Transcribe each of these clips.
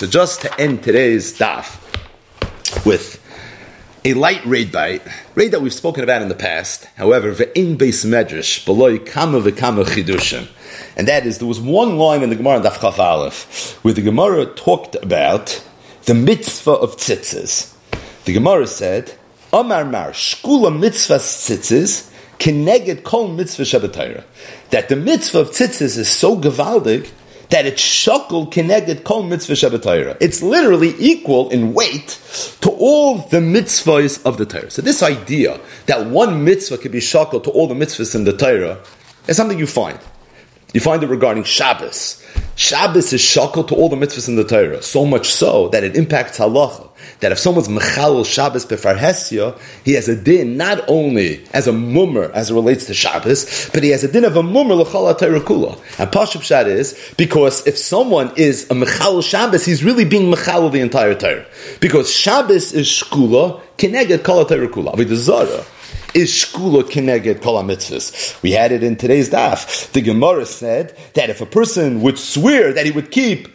So just to end today's daf with a light raid bite, raid that we've spoken about in the past. However, ve'in beis medrash beloy kama ve'kama chidushim, and that is there was one line in the Gemara daf chaf aleph where the Gemara talked about the mitzvah of tzitzis. The Gemara said, "Amar mar shkula mitzvah tzitzis." Keneged kol mitzvah shabbatayra. That the mitzvah of tzitzis is so gavaldig that it's shakal keneged kol mitzvah shabbatayra. It's literally equal in weight to all the mitzvahs of the Torah. So this idea that one mitzvah could be shakal to all the mitzvahs in the Torah is something you find. You find it regarding Shabbos. Shabbos is shakal to all the mitzvahs in the Torah, so much so that it impacts halacha. That if someone's mechalel Shabbos befarhesia, he has a din not only as a mummer as it relates to Shabbos, but he has a din of a mummer l'chal kula. And Pashup Shad is because if someone is a mechalel Shabbos, he's really being mechalel the entire Torah. Because Shabbos is shkula, kineged kol kula. Avodah Zarah is shkula kineged kol mitzvahs. We had it in today's daf. The Gemara said that if a person would swear that he would keep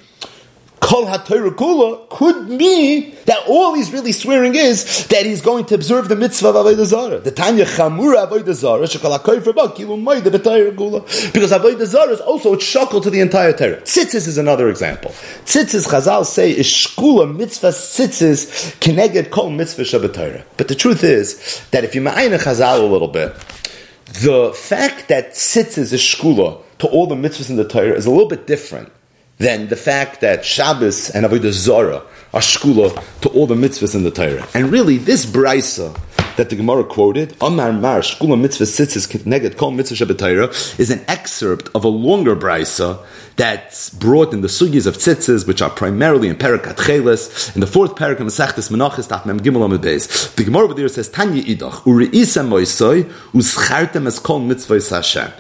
Kol HaTorah Kula could mean that all he's really swearing is that he's going to observe the mitzvah of Avodah Zarah. The Tanya Chamura Avodah Zarah, Shekal HaKoyfer Kilu Moide B'Torah Kula. Because Avodah Zarah is also a shackle to the entire Torah. Tzitzis is another example. Tzitzis, Chazal say, is shkula mitzvah tzitzis keneged kol mitzvah Shabbat But the truth is that if you ma'ayna Chazal a little bit, the fact that tzitzis is shkula to all the mitzvahs in the Torah is a little bit different than the fact that Shabbos and Avodah Zorah are shkula to all the mitzvahs in the Torah. And really, this brisa that the Gemara quoted, Amar Mar Shkula Mitzvah Sitzis Neged Kol Mitzvah Shabbatayra, is an excerpt of a longer brisa that's brought in the sugis of tzitzis, which are primarily in Perikat Cheles, in the fourth Perak of Masechtes Menachis Gimel Amid Beis. The Gemara there says, Tanya Idach, Uri Isa Moisoi, Uschartem Es Kol Mitzvah Hashem.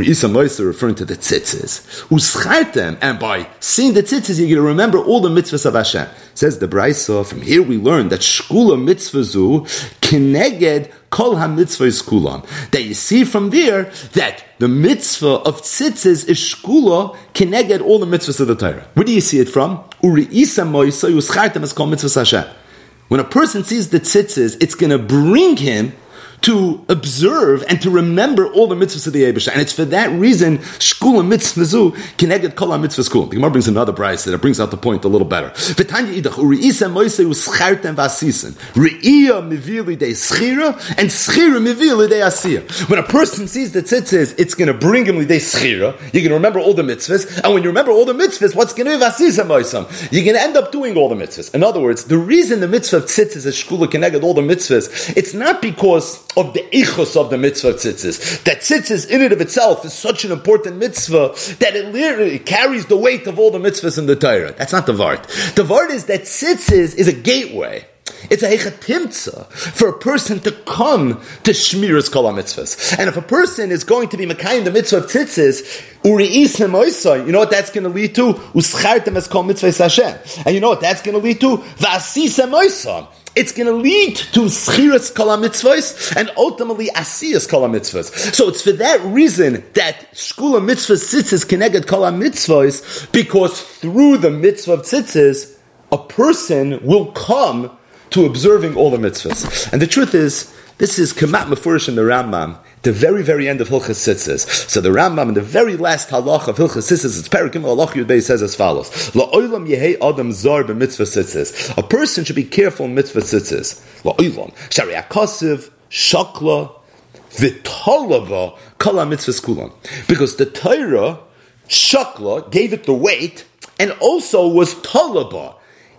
Isa Moisa referring to the tzitzis. Uschartem, and by seeing the tzitzis, you're going to remember all the mitzvahs of Hashem. Says the Brisa, from here we learn that shkula mitzvazu kineged kol ha-mitzvahs kulam. That you see from there that the mitzvah of tzitzis is shkula kineged all the mitzvahs of the Torah. Where do you see it from? Uri Isa Moisa uschartem as kol mitzvahs Hashem. When a person sees the tzitzis, it's going to bring him to observe and to remember all the mitzvahs of the Abisha. And it's for that reason, Shkula mitzvah kineged kol mitzvah school. The Gemara brings another price that it brings out the point a little better. And. When a person sees the tzitzis, it's going to bring him de schira. You're going to remember all the mitzvahs. And when you remember all the mitzvahs, what's going to be vasisa moisam? You're going to end up doing all the mitzvahs. In other words, the reason the mitzvah of tzitzis is shkula kineged all the mitzvahs, it's not because of the ichos of the mitzvah of tzitzis. That tzitzis in and of itself is such an important mitzvah that it literally carries the weight of all the mitzvahs in the Torah. That's not the vart. The vart is that tzitzis is a gateway. It's a hechatimtza for a person to come to Shmiras Kol mitzvahs. And if a person is going to be Makayim the mitzvah of tzitzis, Uri'isim oisai, you know what that's going to lead to? Uschartem es kol mitzvahs Hashem. And you know what that's going to lead to? Vasisem oisam it's going to lead to schiras kol mitzvahs and ultimately asiyas kol mitzvahs. So it's for that reason that shkula mitzvah tzitzis connected kol mitzvahs because through the mitzvah of tzitzis, a person will come to observing all the mitzvahs. And the truth is, this is kamat mafurish in the Rambam the very, very end of Hilchas Sitzis. So the Rambam in the very last halach of Hilchas Sitzis, it's Perikim halach Yudbei says as follows: La La'olam yehei adam zar b'mitzvah Sitzis. A person should be careful in mitzvah Sitzis. La'olam shari akosiv shakla v'tolava kala mitzvah skulam. Because the Torah shakla gave it the weight and also was tolaba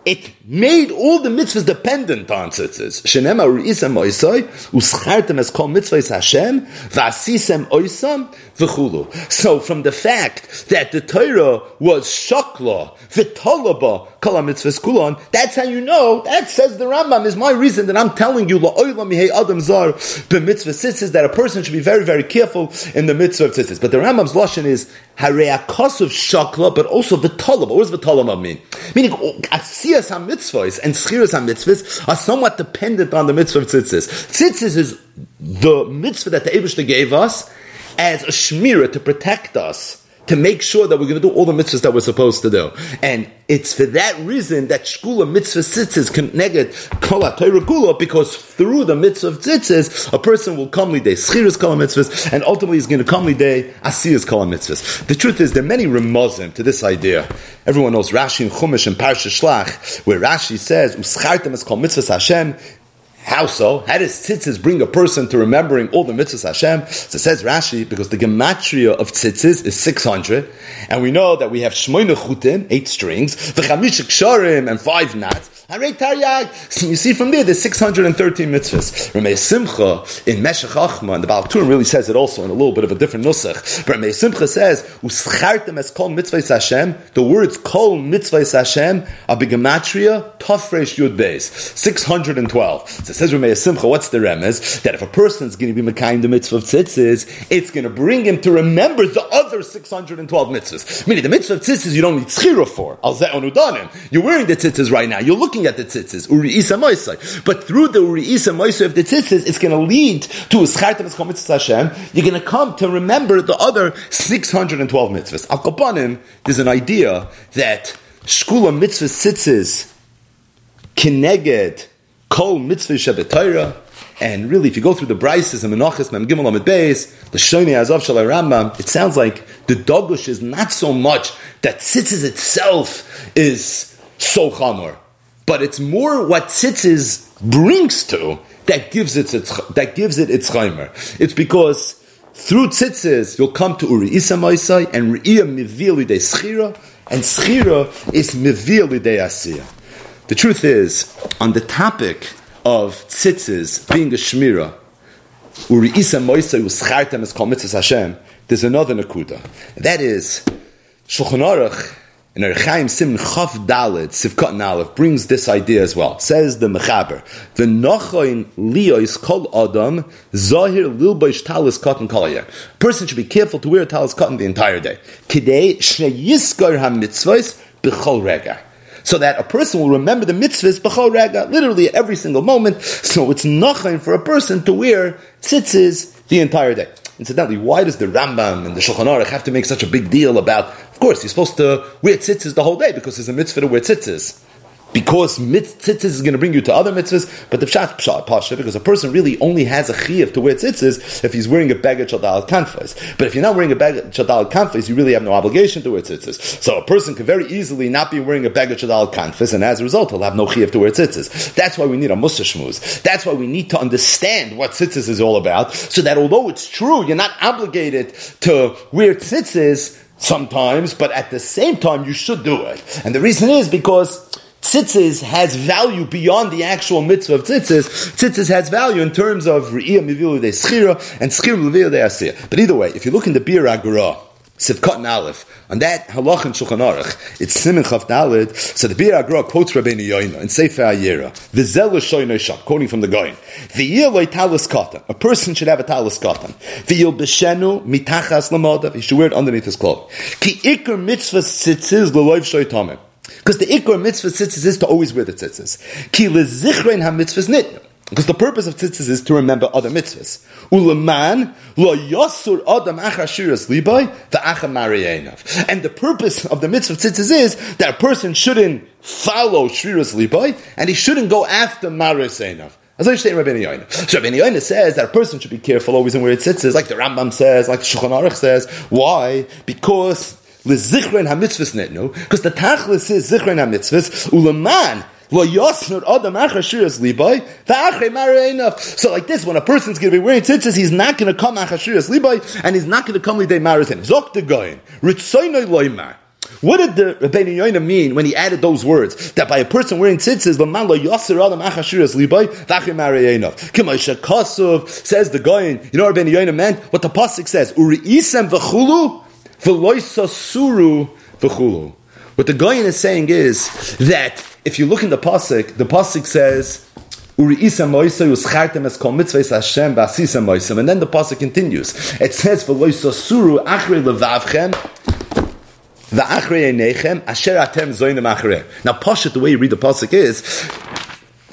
it made all the mitzvahs dependent on tzitzis. Shenema isam oisai, uschartem es kol mitzvahs Hashem, v'asisem oisam, v'chulu. So from the fact that the Torah was shakla, v'tolaba, mitzvahs kulon, that's how you know, that says the Rambam, is my reason that I'm telling you, la'oilam yihei adam zar, b'mitzvah tzitzis, that a person should be very, very careful in the mitzvah of tzitzis. But the Rambam's lashon is, hareakos of shakla, but also v'tolaba. What does v'tolaba mean? Meaning, asiyas ha-mitzvahs and schiras ha-mitzvahs are somewhat dependent on the mitzvah of tzitzis. Tzitzis is the mitzvah that the Abishta gave us as a shmira to protect us to make sure that we're going to do all the mitzvahs that we're supposed to do. And it's for that reason that shkula mitzvah tzitzis kol gula because through the mitzvah of tzitzis, a person will come lidei schiras kol mitzvahs, and ultimately he's going to come lidei asiyas kol mitzvahs. The truth is, there are many remozim to this idea. Everyone knows Rashi and Chumash and Parsha Shlach, where Rashi says, "Uschartem es kol mitzvahs Hashem." How so? How does tzitzis bring a person to remembering all the mitzvahs Hashem? So says Rashi, because the gematria of tzitzis is 600, and we know that we have shmoyne chutim, eight strings, v'chamish ksharim, and five knots, so you see from there, there's 613 mitzvahs. Rameh Simcha in Meshech Chochma, and the Baal Turim really says it also in a little bit of a different nusach. But Rameh Simcha says, Uschartem es kol mitzvahs Hashem, the words kol mitzvahs Hashem are begematria, tofresh yud beis, 612. So it says Rameh Simcha, what's the remez? That if a person is going to be Mekayim the mitzvah of tzitzis, it's going to bring him to remember the other 612 mitzvahs. Meaning the mitzvah of tzitzis you don't need tzchira for. You're wearing the tzitzis right now. You're looking at the tzitzis, uri isa moisai. But through the uri isa of the tzitzis, it's going to lead to a schartam es Hashem. You're going to come to remember the other 612 mitzvahs. Al Kapanim, there's an idea that shkula mitzvah tzitzis kineged kol mitzvah shebetayra, and really, if you go through the Brises and Menachas, Mem Gimel Amid Beis, the Shoni Azov Shalai Rambam, it sounds like the Dogush is not so much that tzitzis itself is so chamor but it's more what tzitzis brings to that gives it its, that gives it its chaimer. It's because through tzitzis you'll come to uri isa maisai and riya mivili de schira and schira is mivili de asiya. The truth is, on the topic of tzitzis being a shmira, uri isa maisai uschartem is called mitzvah Hashem. There's another nakuda. That is Shulchan Aruch and Erchaim Sim Chav Dalit Sivkot Nalef brings this idea as well. Says the Mechaber, the Nochoin Liois Kol Adam Zahir Lilboish Talis Cotton Kolaya. Person should be careful to wear a talis cotton the entire day. Kidei Shne Yiskar HaMitzvahs B'chol Rega so that a person will remember the mitzvahs b'chol literally at every single moment. So it's nochain for a person to wear tzitzis the entire day. Incidentally, why does the Rambam and the Shulchan Aruch have to make such a big deal about? Of course, you're supposed to wear tzitzis the whole day because there's a mitzvah to wear tzitzis because tzitzis is going to bring you to other mitzvahs, but the pshat pasha because a person really only has a chiyuv to wear tzitzis if he's wearing a beged shadal kanfas. But if you're not wearing a beged shadal kanfas, you really have no obligation to wear tzitzis. So a person can very easily not be wearing a beged shadal kanfas, and as a result, he'll have no chiyuv to wear tzitzis. That's why we need a musa shmuz. That's why we need to understand what tzitzis is all about, so that although it's true, you're not obligated to wear tzitzis sometimes, but at the same time, you should do it. And the reason is because tzitzis has value beyond the actual mitzvah of tzitzis. Tzitzis has value in terms of re'iyah mivilu de schira and schira mivilu de asiyah. But either way, if you look in the Be'er HaGolah, Sivkot and Aleph, on that halach and Shulchan Aruch, it's Simen Chav Dalid, so the Be'er HaGolah quotes Rabbeinu Yoina in Sefer HaYira, V'zel l'shoyno sham, quoting from the Goyin, V'yil loy talis katan, a person should have a talis katan, V'yil b'shenu mitachas lamodav, he should wear it underneath his cloak. Ki ikar mitzvah sitziz l'loiv shoy tamim. Because the ikor mitzvah tzitzis is to always wear the tzitzis. Ki lezichrein ha-mitzvahs nit. Because the purpose of tzitzis is to remember other mitzvahs. Uleman lo yosur adam achashiras libay va'acha marienav. And the purpose of the mitzvah tzitzis is that a person shouldn't follow shiras libay and he shouldn't go after marienav. As I say, Rabbi Yoina. So Rabbi Yoina says that a person should be careful always in where it sits, like the Rambam says, like the Shulchan Aruch says. Why? Because L'zichron ha-mitzvahs netnu, because the tachlis is zichron ha-mitzvahs, uleman, So like this, when a person's going to be wearing tzitzis, he's not going to come achashiras liboy, and he's not going to come maris enough. Zok the goyin, ritzoynoi loymar. What did the Rabbeinu Yoina mean when he added those words? That by a person wearing tzitzis, l'man lo yosir adam achashiras liboy, v'achrei marei enough. K'may shakasuv, says the goyin, you know what Rabbeinu Yoina meant? What the pasuk says, uri isem v'chulu, suru v'chulu. What the Goyin is saying is that if you look in the pasuk, the pasuk says. And then the pasuk continues. It says, "V'loisasuru achrei levavchem v'achrei einechem asher atem zoinim achrei." Now, pasuk the way you read the pasuk is.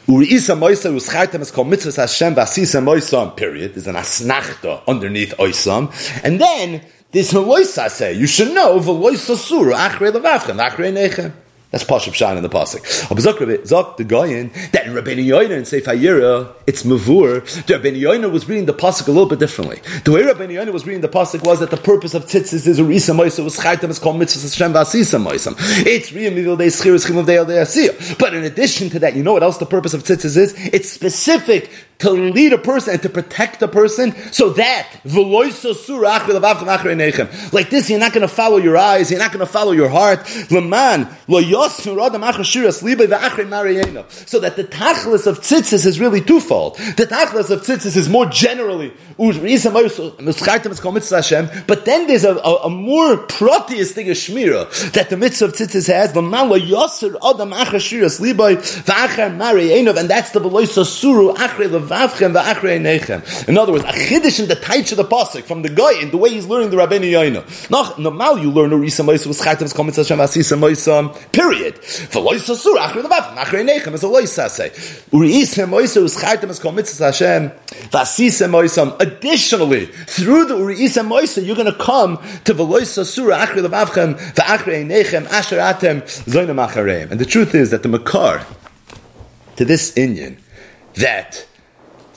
Uriisa moisa uschartem is called mitzvahs Hashem v'asisa moisam, period. There's an asnachta underneath oisam. And then, this Veloisa say, you should know Veloisa Surah, Achrei Levavchem, Achrei Nechem. That's Pashup Shan in the Pasuk. Zok the Goyin, that in Rabbeinu Yoina and Seif it's Mavur. The Rabbeinu Yoina was reading the Pasuk a little bit differently. The way Rabbeinu Yoina was reading the Pasuk was that the purpose of tzitzis is Urisa Moisa, was Chaitam, is called Mitzvah Hashem Vasisa Moisam. It's Riyam Mivil Dei Schir, Schim of Dei Al But in addition to that, you know what else the purpose of tzitzis is? It's specific to lead a person and to protect a person so that like this you're not going to follow your eyes you're not going to follow your heart. So that the tachlis of tzitzis is really twofold. The tachlis of tzitzis is more generally but then there's a, a, a more proteus thing of shmira that the mitzvah of tzitzis has and that's the in other words, a chiddush in the taich of the pasuk from the guy in the way he's learning the Rabbeinu Yoina. Now, normal you learn Urisa Moisa was Chaitam's Komitz Hashem Asisa Moisa. Period. For Loisa Sur Achrei Levav Achrei Nechem is a Loisa say. Urisa Moisa was Chaitam's Komitz Hashem Vasisa Moisa. Additionally, through the Urisa Moisa, you're going to come to Veloisa Sur Achrei Levavchem Va'achrei Nechem Asher Atem Zoinam Achareim. And the truth is that the Makar to this inyan that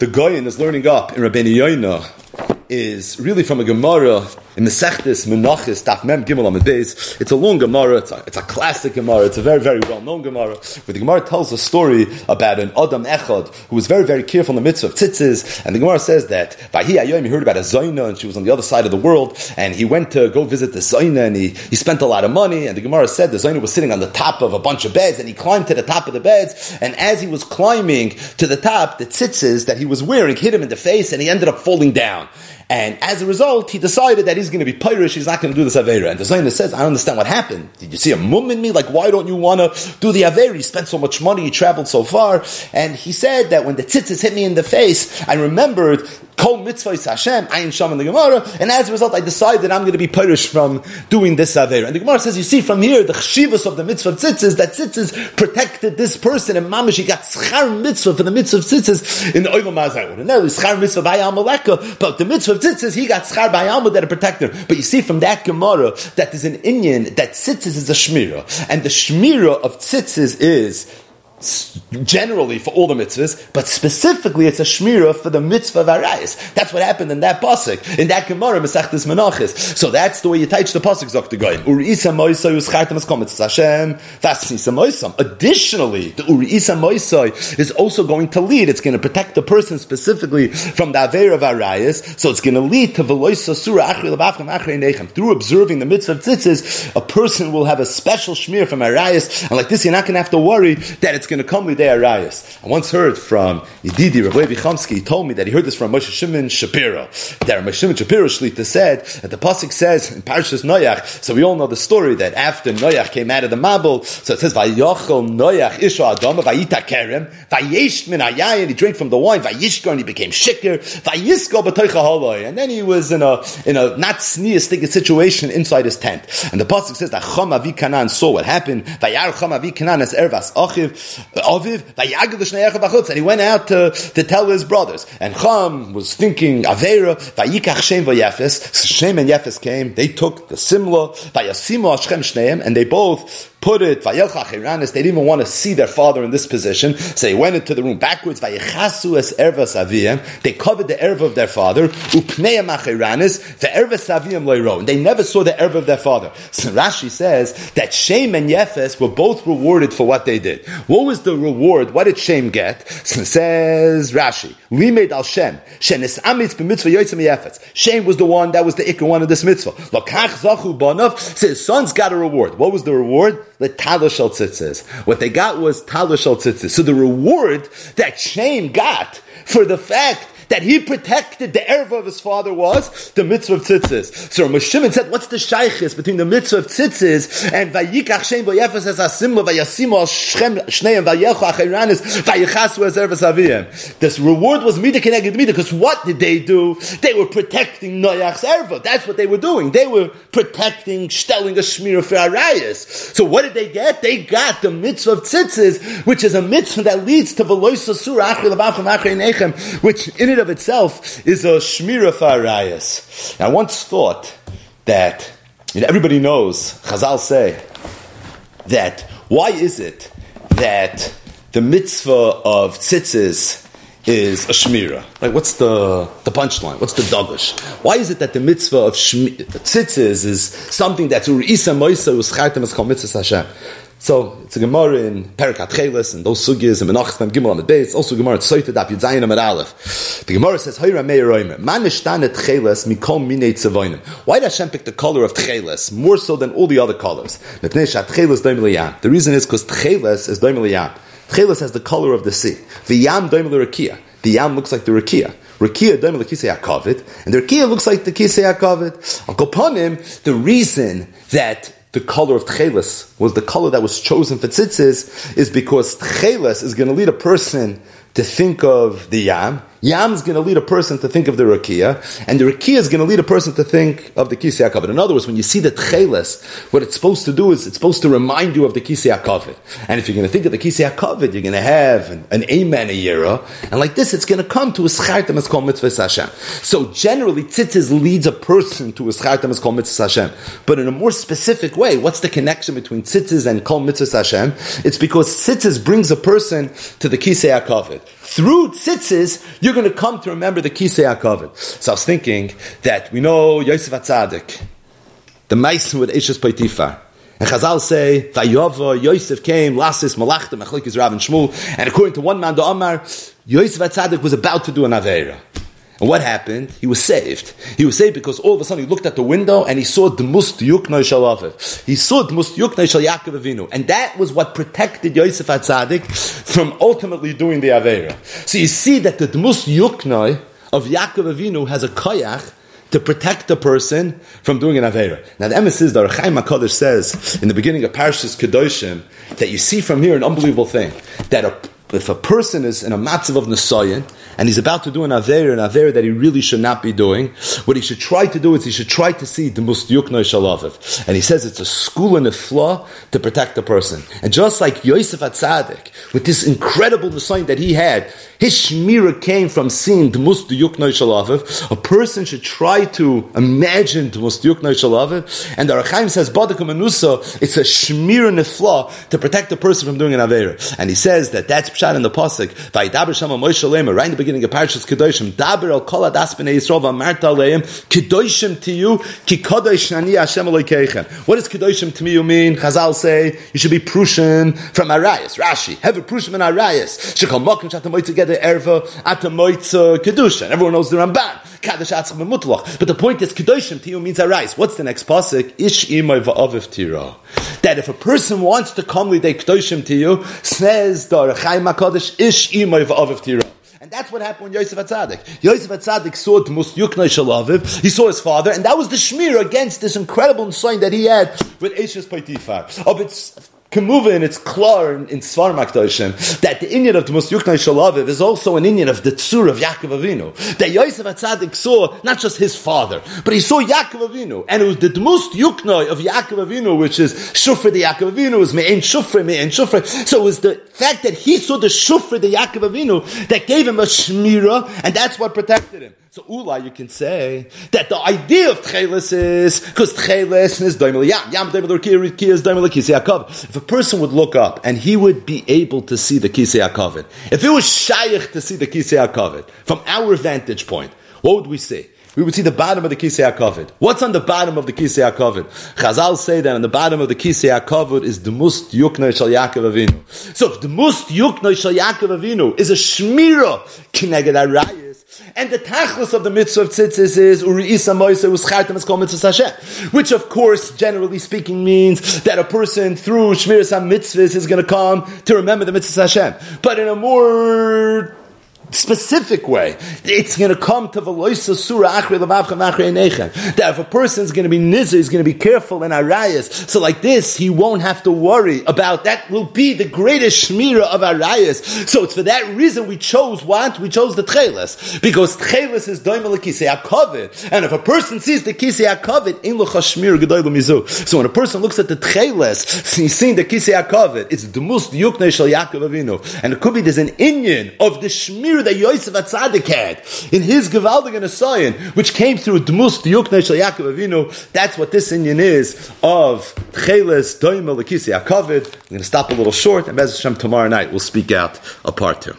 the Goyin is learning up in Rabbeinu Yoina is really from a Gemara in the Sechtis Menachis Daf Mem Gimel Amid. It's a long Gemara. It's a, it's a classic Gemara. It's a very very well known Gemara. Where the Gemara tells a story about an Adam Echad who was very very careful in the midst of tzitzis. And the Gemara says that Vahi Ayoim he heard about a Zaina and she was on the other side of the world. And he went to go visit the Zaina and he, he spent a lot of money. And the Gemara said the Zaina was sitting on the top of a bunch of beds and he climbed to the top of the beds. And as he was climbing to the top, the tzitzis that he was wearing hit him in the face and he ended up falling down. And as a result, he decided that he's going to be Pirish, he's not going to do this Avera. And the Zionist says, I don't understand what happened. Did you see a mum in me? Like, why don't you want to do the Avera? You spent so much money, you traveled so far. And he said that when the tzitzis hit me in the face, I remembered Kol mitzvah Hashem, Ayin Sham in the Gemara, and as a result, I decided I'm going to be Pirish from doing this Avera. And the Gemara says, you see from here, the chshivas of the mitzvah of tzitzis, that tzitzis protected this person, and mamish, he got schar mitzvah for the mitzvah of tzitzis in the Oivam Mazar. And was schar mitzvah by Amalekah, but the mitzvah of tzitzis, he got schar by Alma that protected her. But you see from that Gemara that there's an inyan that tzitzis is a shmira, and the shmira of tzitzis is generally for all the mitzvahs, but specifically it's a shmira for the mitzvah of Arayis. That's what happened in that pasuk, in that Gemara, Masechtes Menachis. So that's the way you teach the pasuk, Zok to Goyim. Uriisa Moisai Uschaitam Es Komitz Hashem, Vasnisa Moisam. Additionally, the Uriisa Moisai is also going to lead, it's going to protect the person specifically from the Aver of Arayis, so it's going to lead to Veloisa Surah Achri Levavchem Achri Nechem. Through observing the mitzvah of tzitzis, a person will have a special shmir from Arayis, and like this you're not going to have to worry that it's going to come Lidei Arayas. I once heard from Yedidi Rabbi Chomsky, he told me that he heard this from Moshe Shimon Shapiro. That Moshe Shimon Shapiro Shlita said that the Pasuk says in Parashas Noach, so we all know the story that after Noach came out of the Mabel, so it says, Vayochel Noach Isha Adama Vayita Kerem, Vayesh Min and he drank from the wine, Vayishko, and he became shikir, Vayisko B'toicha Holoi, and then he was in a, in a not sneeistic situation inside his tent. And the Pasuk says that Chom Avi saw what happened, Vayar Chom Avi as Ervas Achiv, Aviv, and he went out to, to tell his brothers. And Cham was thinking, Avera, Vayikach Shem Vayefes, Shem and Yefes came, they took the Simla, Vayasimo Hashem Shneim, and they both put it, they didn't even want to see their father in this position, so he went into the room backwards, they covered the erva of their father, and they never saw the erva of their father. So Rashi says that Shem and Yefes were both rewarded for what they did. What was the reward? What did Shem get? So says Rashi, Limed al Shem. Shem was the one that was the ikka one of this mitzvah. Lokach says sons got a reward. What was the reward? The al tzitzis. What they got was al tzitzis. So the reward that Shem got for the fact that he protected the erva of his father was the mitzvah of tzitzis. So Moshe said, what's the shaykhis between the mitzvah of tzitzis and vayikach shem vayefes as asimla vayasimu al shneim vayechu achiranis vayichasu as ervas aviyim. This reward was mida keneged mida because what did they do? They were protecting Noach's erva. That's what they were doing. They were protecting, stelling a shmir for arayas. So what did they get? They got the mitzvah of tzitzis, which is a mitzvah that leads to veloisa surah achri levavchem achri nechem, which in it of itself is a shmira farayas. I once thought that you know, everybody knows, Chazal say, that why is it that the mitzvah of tzitzis is a shmira. Like, what's the, the punchline? What's the dogish? Why is it that the mitzvah of shmi- tzitzis is something that's uri'isa moisa uschartem as kol mitzvah Hashem? So it's a Gemara in Perikat Chelis and those sugyas and Menachas Mem Gimel on the base. Also Gemara Tzoyta Daf Yudzayin Amar Aleph. The Gemara says Hayra Meir Roimer Man Nishtanet Chelis Mikol Minei Tzavoinim. Why did Hashem pick the color of Chelis more so than all the other colors? Mepnei Shat Chelis Doim The reason is because Chelis is Doim Tchelis has the color of the sea. V'yam doim l'rakia. The yam looks like the rakia. Rakia doim l'kisei hakavid, and the rakia looks like the kisei. Al kopanim, the reason that the color of tchelis was the color that was chosen for tzitzis is because tchelis is going to lead a person to think of the yam, Yam is going to lead a person to think of the rakia, and the rakia is going to lead a person to think of the kisei hakavod. In other words, when you see the tcheles, what it's supposed to do is it's supposed to remind you of the kisei hakavod. And if you're going to think of the kisei hakavod, you're going to have an, an amen a yira, and like this, it's going to come to a schartam as called mitzvah Hashem. So generally, tzitzis leads a person to a schartam as called mitzvah Hashem. But in a more specific way, what's the connection between tzitzis and kol mitzvah Hashem? It's because tzitzis brings a person to the kisei hakavod. Through tzitzis, you're you're going to come to remember the Kisei HaKavod. So I was thinking that we know Yosef Atzadik, the Maisen with Ishas Poitifar. And Chazal say, Vayova, Yosef came, Lasis, Malachta, Mechlik Rav and Shmuel, and according to one man, the Amar, Yosef Atzadik was about to do an Aveira. And what happened? He was saved. He was saved because all of a sudden he looked at the window and he saw the yuknoi shalaviv. He saw the must yuknoi shal Yaakov Avinu. And that was what protected Yosef HaTzadik from ultimately doing the Aveira. So you see that the must yuknoi of Yaakov Avinu has a koyach to protect the person from doing an Aveira. Now the emes is that Chaim HaKadosh says in the beginning of Parashas Kedoshim that you see from here an unbelievable thing. That a, if a person is in a matzav of Nisayan, and he's about to do an aver, an aver that he really should not be doing, what he should try to do is he should try to see the mustiyuknoi shalaviv. And he says it's a school and a flaw to protect the person. And just like Yosef Atzadik, with this incredible design that he had, his shmira came from seeing the mustiyuknoi shalaviv. A person should try to imagine the mustiyuknoi shalaviv. And the Ohr HaChaim says, Badakum it's a shmira nefla to protect the person from doing an aver. And he says that that's pshat in the pasuk, right in the beginning of Parashas Kedoshim, Daber al kol adas b'nei Yisrael v'amarta aleim, Kedoshim to you, ki kodosh ani Hashem aloikeichem. What does Kedoshim to me you mean? Chazal say, you should be Prushim from Arias, Rashi, have a Prussian in Arias, shekal mokim shatamoy together erva, atamoy Kedusha. Everyone knows the Ramban. But the point is, Kedoshim to you means arise. What's the next pasuk? Ish imay va'aviv tira. That if a person wants to come with a Kedoshim to you, says the Rechaim HaKadosh, Ish imay va'aviv tira. That's what happened when Yosef Atzadik. Yosef Atzadik saw Mus Yuknai Shalaviv, he saw his father, and that was the Shmir against this incredible sign that he had with Eishes Paitifar. Of its Kemuva in its klar in, in Svar Makdoshim, that the inyan of the Mus Yuknai Shalaviv is also an inyan of the Tzur of Yaakov Avinu. That Yosef Atzadik saw not just his father, but he saw Yaakov Avinu. And it was the Mus Yuknai of Yaakov Avinu, which is Shufra the Yaakov Avinu, is Me'en Shufra, Me'en Shufra. So it was the fact that he saw the Shufra the Yaakov Avinu that gave him a Shmira, and that's what protected him. So Ula, you can say that the idea of Tchelis is because Tchelis is Daimel Yam, Yam Daimel Ki is Daimel Kisei If a person would look up and he would be able to see the Kisei Hakavit, if it was Shaykh to see the Kisei Hakavit from our vantage point, what would we say? we would see the bottom of the Kisei HaKavod. What's on the bottom of the Kisei HaKavod? Chazal say that on the bottom of the Kisei HaKavod is the Must Yuknoi Shal Yaakov Avinu. So if the Must Yuknoi Shal Yaakov Avinu is a Shmira Kineged Arayis, and the tachlis of the mitzvah of tzitzis is uriisa moise uschartem is called mitzvah Hashem, which of course, generally speaking, means that a person through shmiras mitzvahs is going to come to remember the mitzvah Hashem. But in a more specific way. It's going to come to veloisa surah achre lavavcha machre nechem. That if a person is going to be nizzer, he's going to be careful in arayas. So like this, he won't have to worry about that. Will be the greatest shmira of arayas. So it's for that reason we chose what we chose the tcheles because tcheles is doimel kisei akovid, and if a person sees the kisei akovid, in lo chashmir gedoyel mizu. So when a person looks at the tcheles, he's seeing the kisei akovid. It's the most yuknei shel Yaakov Avinu, and it could be there's an inyan of the shmir that Yosef Atzadik had in his Gevaldig and Asayan, which came through Dmus Diyukne Shal Yaakov Avinu. That's what this inyan is of Tcheles Doimel Lekisi Akavid. I'm going to stop a little short, and Bez Hashem tomorrow night we'll speak out a part two.